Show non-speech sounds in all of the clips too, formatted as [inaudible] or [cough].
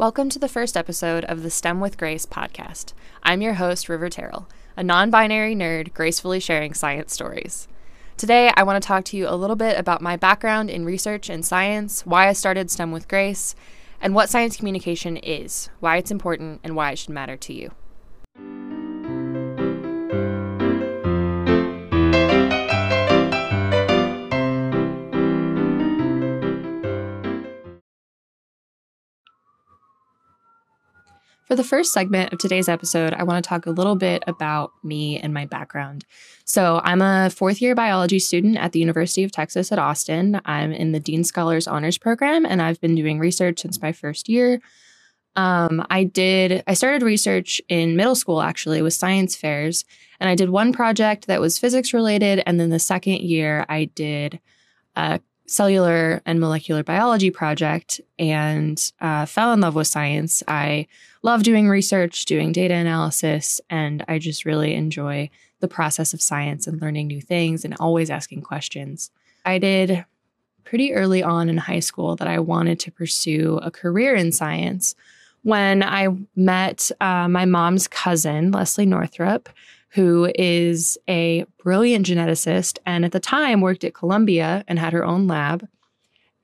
Welcome to the first episode of the STEM with Grace podcast. I'm your host, River Terrell, a non binary nerd gracefully sharing science stories. Today, I want to talk to you a little bit about my background in research and science, why I started STEM with Grace, and what science communication is, why it's important, and why it should matter to you. For the first segment of today's episode, I want to talk a little bit about me and my background. So, I'm a fourth year biology student at the University of Texas at Austin. I'm in the Dean Scholars Honors Program, and I've been doing research since my first year. Um, I did, I started research in middle school actually with science fairs, and I did one project that was physics related. And then the second year, I did a cellular and molecular biology project and uh, fell in love with science. I love doing research, doing data analysis, and I just really enjoy the process of science and learning new things and always asking questions. I did pretty early on in high school that I wanted to pursue a career in science when I met uh, my mom's cousin, Lesley Northrop, who is a brilliant geneticist and at the time worked at Columbia and had her own lab.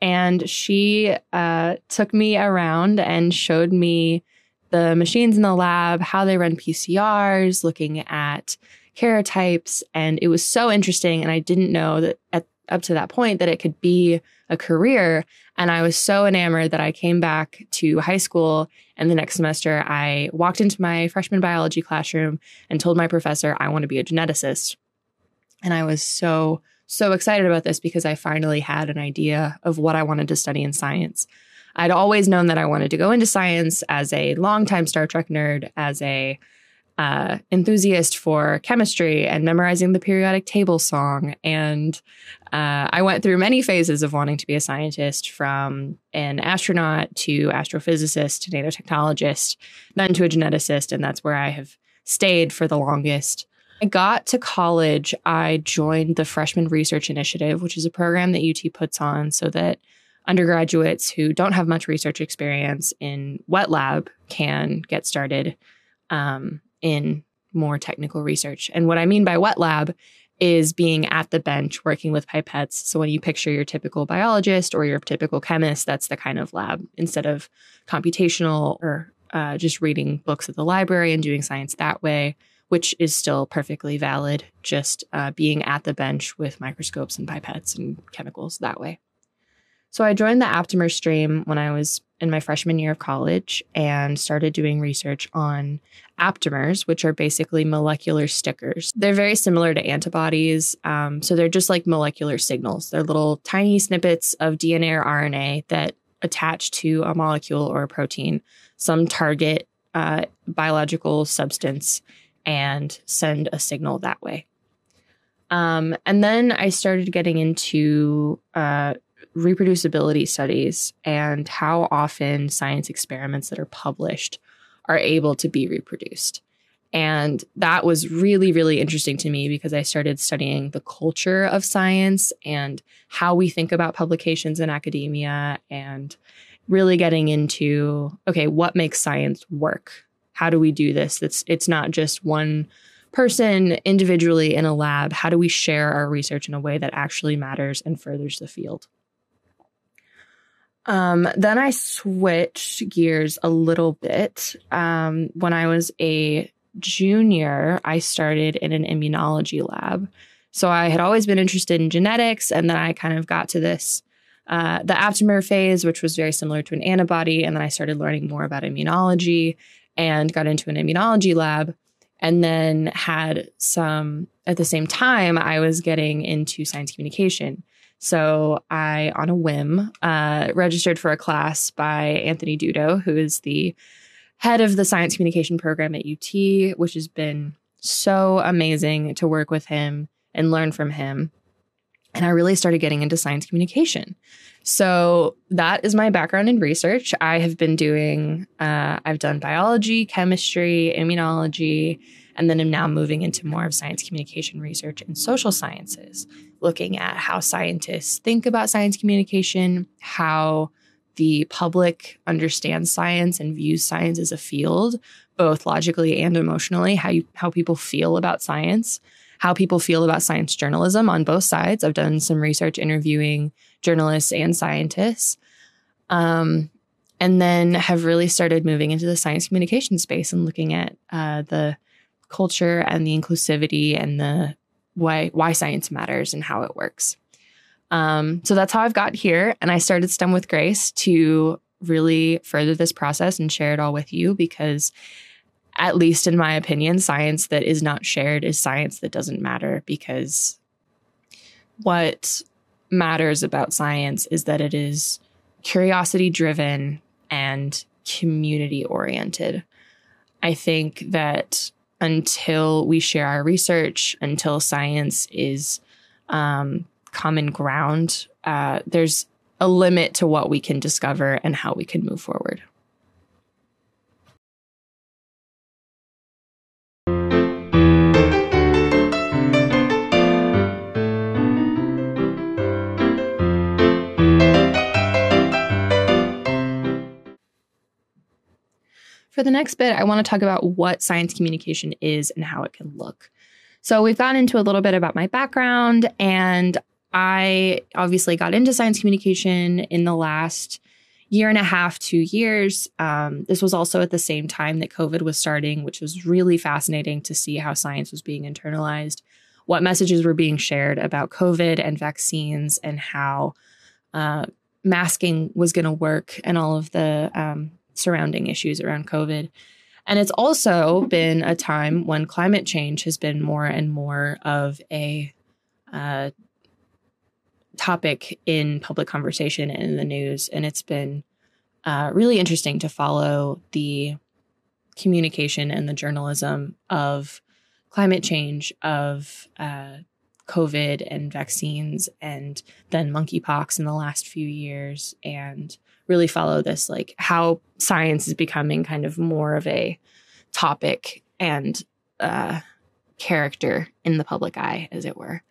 And she uh, took me around and showed me the machines in the lab, how they run PCRs, looking at karyotypes. And it was so interesting. And I didn't know that at, up to that point that it could be a career. And I was so enamored that I came back to high school. And the next semester, I walked into my freshman biology classroom and told my professor, I want to be a geneticist. And I was so, so excited about this because I finally had an idea of what I wanted to study in science. I'd always known that I wanted to go into science as a longtime Star Trek nerd, as a uh, enthusiast for chemistry and memorizing the periodic table song. And uh, I went through many phases of wanting to be a scientist from an astronaut to astrophysicist to nanotechnologist, then to a geneticist. And that's where I have stayed for the longest. I got to college, I joined the Freshman Research Initiative, which is a program that UT puts on so that undergraduates who don't have much research experience in wet lab can get started um, in more technical research. And what I mean by wet lab is being at the bench working with pipettes. So when you picture your typical biologist or your typical chemist, that's the kind of lab instead of computational or uh, just reading books at the library and doing science that way, which is still perfectly valid. Just uh, being at the bench with microscopes and pipettes and chemicals that way. So I joined the Aptamer stream when I was in my freshman year of college and started doing research on aptamers, which are basically molecular stickers. They're very similar to antibodies. Um, so they're just like molecular signals. They're little tiny snippets of DNA or RNA that attach to a molecule or a protein, some target uh, biological substance, and send a signal that way. Um, and then I started getting into uh, reproducibility studies and how often science experiments that are published are able to be reproduced. And that was really, really interesting to me because I started studying the culture of science and how we think about publications in academia and really getting into okay, what makes science work? How do we do this? It's it's not just one person individually in a lab. How do we share our research in a way that actually matters and furthers the field? Um, then I switched gears a little bit. Um, when I was a junior, I started in an immunology lab. So I had always been interested in genetics, and then I kind of got to this uh, the aptamer phase, which was very similar to an antibody, and then I started learning more about immunology and got into an immunology lab, and then had some at the same time I was getting into science communication. So I, on a whim, uh, registered for a class by Anthony Dudo, who is the head of the science communication program at UT, which has been so amazing to work with him and learn from him. And I really started getting into science communication. So that is my background in research. I have been doing, uh, I've done biology, chemistry, immunology, and then I'm now moving into more of science communication research and social sciences, looking at how scientists think about science communication, how the public understands science and views science as a field, both logically and emotionally, how you, how people feel about science, how people feel about science journalism on both sides. I've done some research interviewing journalists and scientists. Um, and then have really started moving into the science communication space and looking at uh, the culture and the inclusivity and the why why science matters and how it works. Um, so that's how I've got here, and I started STEM with Grace to really further this process and share it all with you because at least in my opinion science that is not shared is science that doesn't matter because what matters about science is that it is curiosity driven and community oriented. I think that until we share our research, until science is um, common ground, uh, there's a limit to what we can discover and how we can move forward. For the next bit, I want to talk about what science communication is and how it can look. So, we've gotten into a little bit about my background, and I obviously got into science communication in the last year and a half, two years. Um, this was also at the same time that COVID was starting, which was really fascinating to see how science was being internalized, what messages were being shared about COVID and vaccines, and how uh, masking was going to work, and all of the um, surrounding issues around COVID. And it's also been a time when climate change has been more and more of a uh, topic in public conversation and in the news. And it's been uh, really interesting to follow the communication and the journalism of climate change, of uh, COVID and vaccines, and then monkeypox in the last few years, and really follow this like how science is becoming kind of more of a topic and uh, character in the public eye, as it were.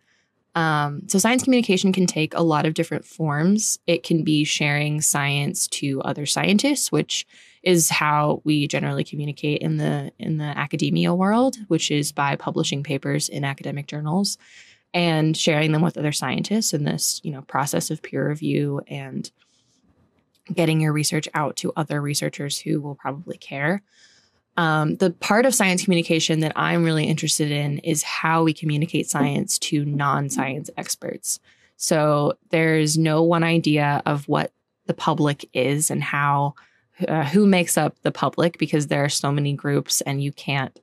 Um, so, science communication can take a lot of different forms. It can be sharing science to other scientists, which is how we generally communicate in the in the academia world, which is by publishing papers in academic journals and sharing them with other scientists in this, you know, process of peer review and getting your research out to other researchers who will probably care. Um, the part of science communication that I'm really interested in is how we communicate science to non science experts. So there's no one idea of what the public is and how, uh, who makes up the public because there are so many groups and you can't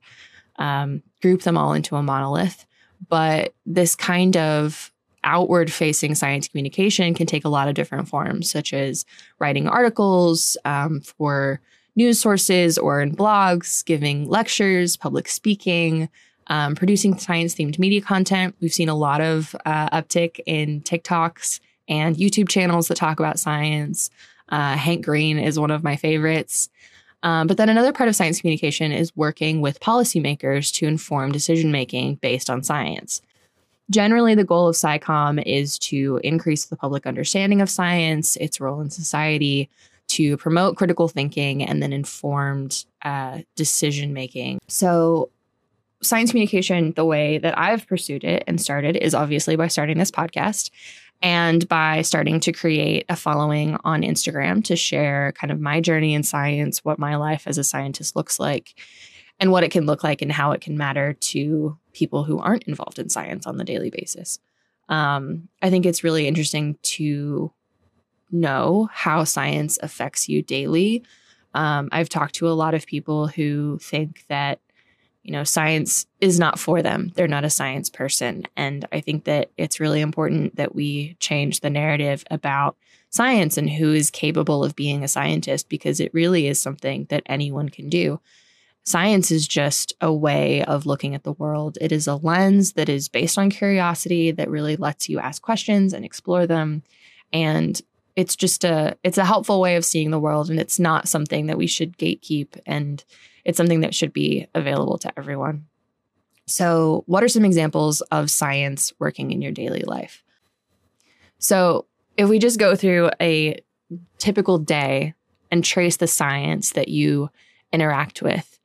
um, group them all into a monolith. But this kind of outward facing science communication can take a lot of different forms, such as writing articles um, for news sources or in blogs, giving lectures, public speaking, um, producing science themed media content. We've seen a lot of uh, uptick in TikToks and YouTube channels that talk about science. Uh, Hank Green is one of my favorites. Um, but then another part of science communication is working with policymakers to inform decision making based on science. Generally, the goal of SciComm is to increase the public understanding of science, its role in society, to promote critical thinking and then informed uh, decision making. So, science communication, the way that I've pursued it and started, is obviously by starting this podcast and by starting to create a following on Instagram to share kind of my journey in science, what my life as a scientist looks like, and what it can look like and how it can matter to people who aren't involved in science on the daily basis. Um, I think it's really interesting to know how science affects you daily. Um, I've talked to a lot of people who think that, you know, science is not for them. They're not a science person. And I think that it's really important that we change the narrative about science and who is capable of being a scientist because it really is something that anyone can do. Science is just a way of looking at the world. It is a lens that is based on curiosity that really lets you ask questions and explore them. And it's just a it's a helpful way of seeing the world and it's not something that we should gatekeep and it's something that should be available to everyone. So, what are some examples of science working in your daily life? So, if we just go through a typical day and trace the science that you interact with.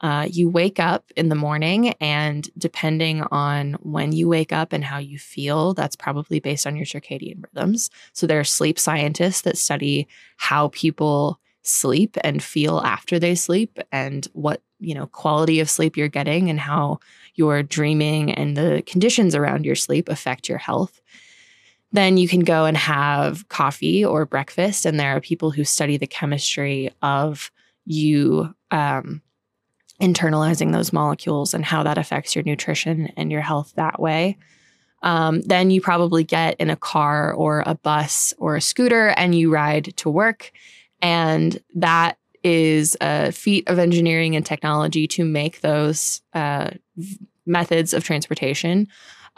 Uh, you wake up in the morning, and depending on when you wake up and how you feel, that's probably based on your circadian rhythms. So, there are sleep scientists that study how people sleep and feel after they sleep and what you know quality of sleep you're getting and how your dreaming and the conditions around your sleep affect your health then you can go and have coffee or breakfast. And there are people who study the chemistry of you um, internalizing those molecules and how that affects your nutrition and your health that way. Um, then you probably get in a car or a bus or a scooter and you ride to work. And that is a feat of engineering and technology to make those uh, methods of transportation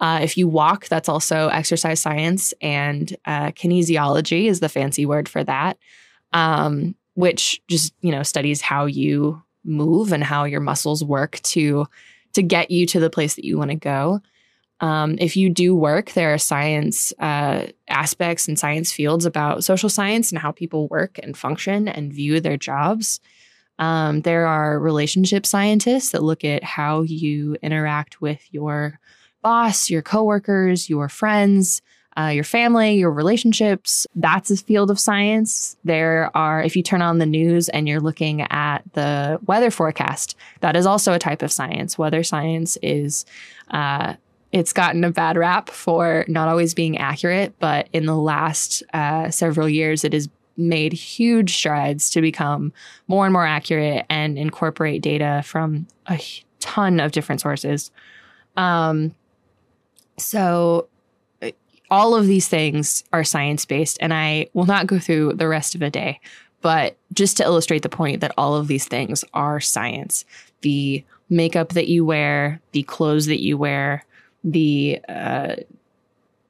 uh, if you walk, that's also exercise science, and uh, kinesiology is the fancy word for that, um, which just you know studies how you move and how your muscles work to to get you to the place that you want to go. Um, if you do work, there are science uh, aspects and science fields about social science and how people work and function and view their jobs. Um, there are relationship scientists that look at how you interact with your boss, your coworkers, your friends, uh, your family, your relationships. That's a field of science. There are, if you turn on the news and you're looking at the weather forecast, that is also a type of science. Weather science is, uh, it's gotten a bad rap for not always being accurate, but in the last uh, several years, it has made huge strides to become more and more accurate and incorporate data from a ton of different sources. Um, so all of these things are science based, and I will not go through the rest of the day, but just to illustrate the point that all of these things are science. The makeup that you wear, the clothes that you wear, the uh,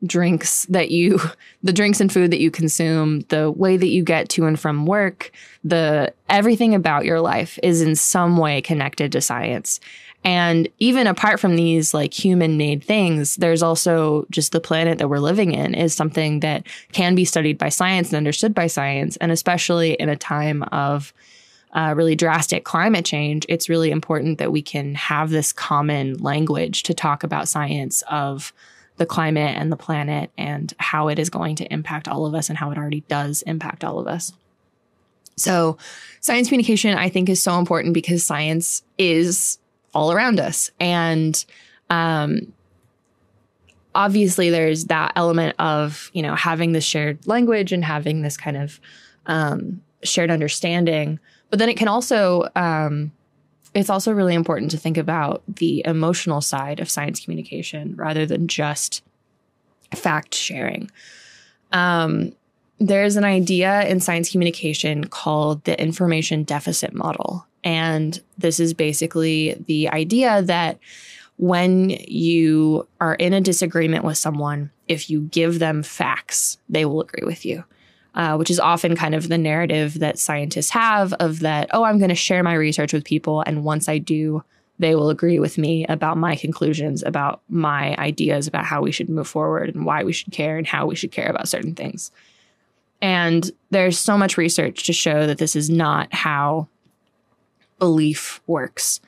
drinks that you, [laughs] the drinks and food that you consume, the way that you get to and from work, the everything about your life is in some way connected to science. And even apart from these like human made things, there's also just the planet that we're living in is something that can be studied by science and understood by science. And especially in a time of uh, really drastic climate change, it's really important that we can have this common language to talk about science of the climate and the planet and how it is going to impact all of us and how it already does impact all of us. So, science communication, I think, is so important because science is all around us. And um, obviously, there's that element of, you know, having this shared language and having this kind of um, shared understanding. But then it can also, um, it's also really important to think about the emotional side of science communication rather than just fact sharing. Um, there's an idea in science communication called the information deficit model. And this is basically the idea that when you are in a disagreement with someone, if you give them facts, they will agree with you. Uh, which is often kind of the narrative that scientists have of that, oh, I'm going to share my research with people. And once I do, they will agree with me about my conclusions, about my ideas about how we should move forward and why we should care and how we should care about certain things. And there's so much research to show that this is not how belief works.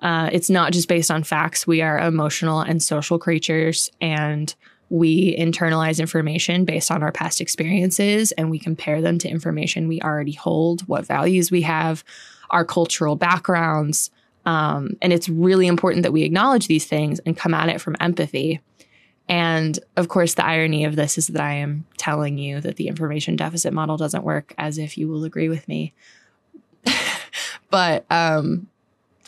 Uh, it's not just based on facts. We are emotional and social creatures, and we internalize information based on our past experiences and we compare them to information we already hold, what values we have, our cultural backgrounds. Um, and it's really important that we acknowledge these things and come at it from empathy. And of course, the irony of this is that I am telling you that the information deficit model doesn't work as if you will agree with me. But um,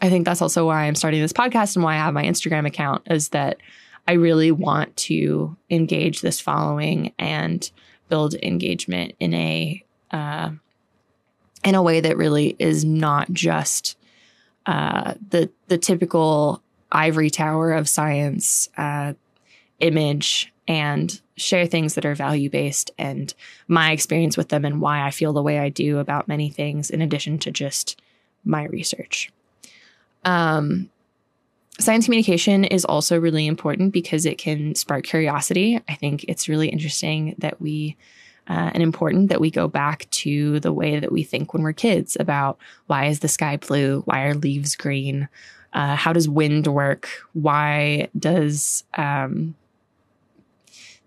I think that's also why I'm starting this podcast and why I have my Instagram account is that I really want to engage this following and build engagement in a uh, in a way that really is not just uh, the the typical ivory tower of science uh, image and share things that are value based and my experience with them and why I feel the way I do about many things, in addition to just my research. Um, science communication is also really important because it can spark curiosity. I think it's really interesting that we uh, and important that we go back to the way that we think when we're kids about why is the sky blue? Why are leaves green? Uh, how does wind work? Why does um,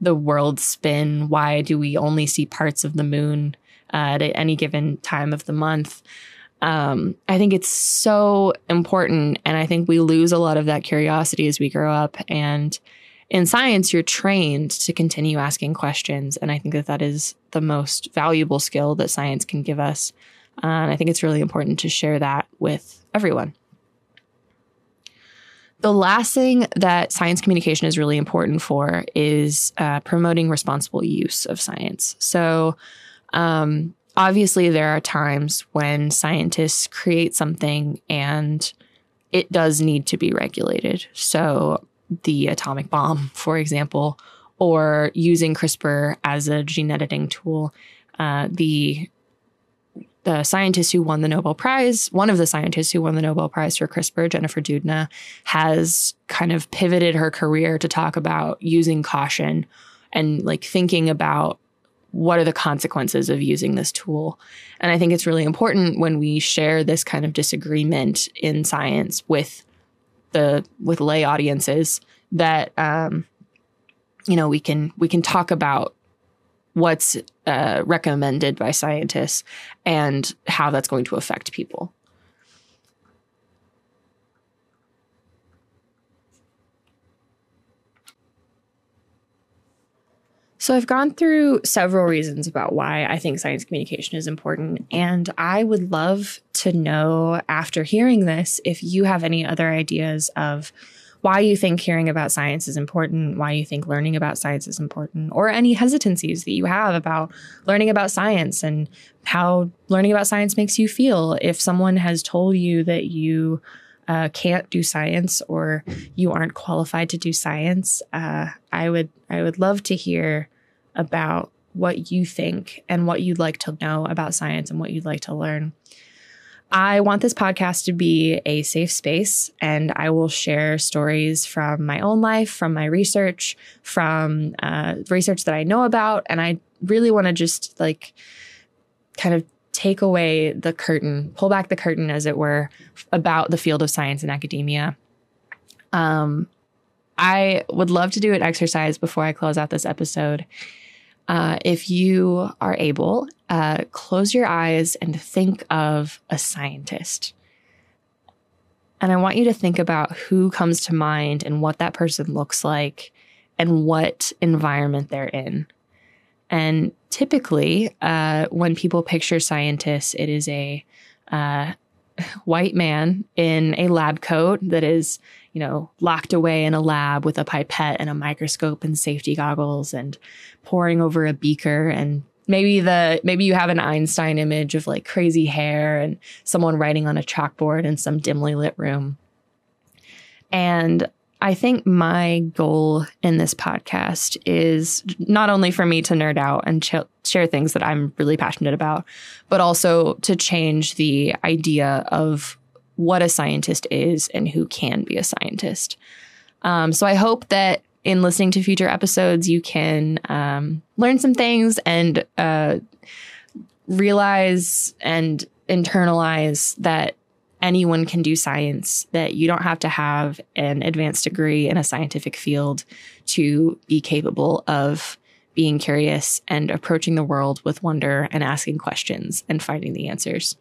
the world spin? Why do we only see parts of the moon uh, at any given time of the month? Um, I think it's so important. And I think we lose a lot of that curiosity as we grow up. And in science, you're trained to continue asking questions. And I think that that is the most valuable skill that science can give us. Uh, and I think it's really important to share that with everyone. The last thing that science communication is really important for is uh, promoting responsible use of science. So, um, obviously, there are times when scientists create something and it does need to be regulated. So, the atomic bomb, [laughs] for example, or using CRISPR as a gene editing tool. Uh, the the scientist who won the Nobel Prize, one of the scientists who won the Nobel Prize for CRISPR, Jennifer Doudna, has kind of pivoted her career to talk about using caution and like thinking about what are the consequences of using this tool. And I think it's really important when we share this kind of disagreement in science with the with lay audiences that um, you know we can we can talk about what's uh, recommended by scientists and how that's going to affect people. So, I've gone through several reasons about why I think science communication is important. And I would love to know after hearing this if you have any other ideas of why you think hearing about science is important, why you think learning about science is important, or any hesitancies that you have about learning about science and how learning about science makes you feel. If someone has told you that you uh, can't do science or you aren't qualified to do science, uh, I would I would love to hear about what you think and what you'd like to know about science and what you'd like to learn. I want this podcast to be a safe space, and I will share stories from my own life, from my research, from uh, research that I know about. And I really want to just like kind of take away the curtain, pull back the curtain, as it were, about the field of science and academia. Um, I would love to do an exercise before I close out this episode uh, if you are able, uh, close your eyes and think of a scientist. And I want you to think about who comes to mind and what that person looks like and what environment they're in. And typically, uh, when people picture scientists, it is a uh, [laughs] white man in a lab coat that is you know, locked away in a lab with a pipette and a microscope and safety goggles and pouring over a beaker and maybe the maybe you have an Einstein image of like crazy hair and someone writing on a chalkboard in some dimly lit room. And I think my goal in this podcast is not only for me to nerd out and ch- share things that I'm really passionate about, but also to change the idea of what a scientist is and who can be a scientist. Um, so I hope that in listening to future episodes, you can um, learn some things and uh, realize and internalize that anyone can do science, that you don't have to have an advanced degree in a scientific field to be capable of being curious and approaching the world with wonder and asking questions and finding the answers.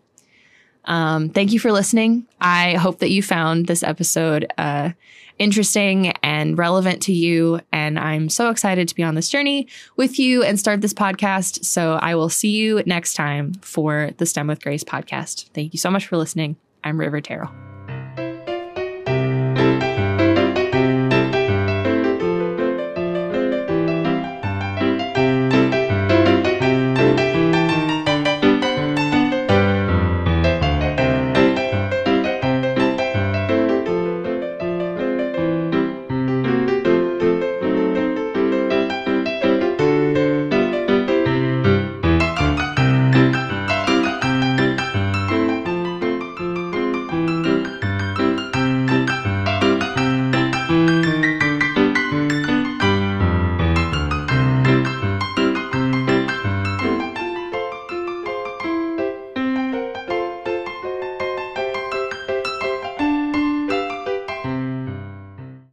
Um, thank you for listening. I hope that you found this episode uh, interesting and relevant to you. And I'm so excited to be on this journey with you and start this podcast. So I will see you next time for the STEM with Grace podcast. Thank you so much for listening. I'm River Terrell.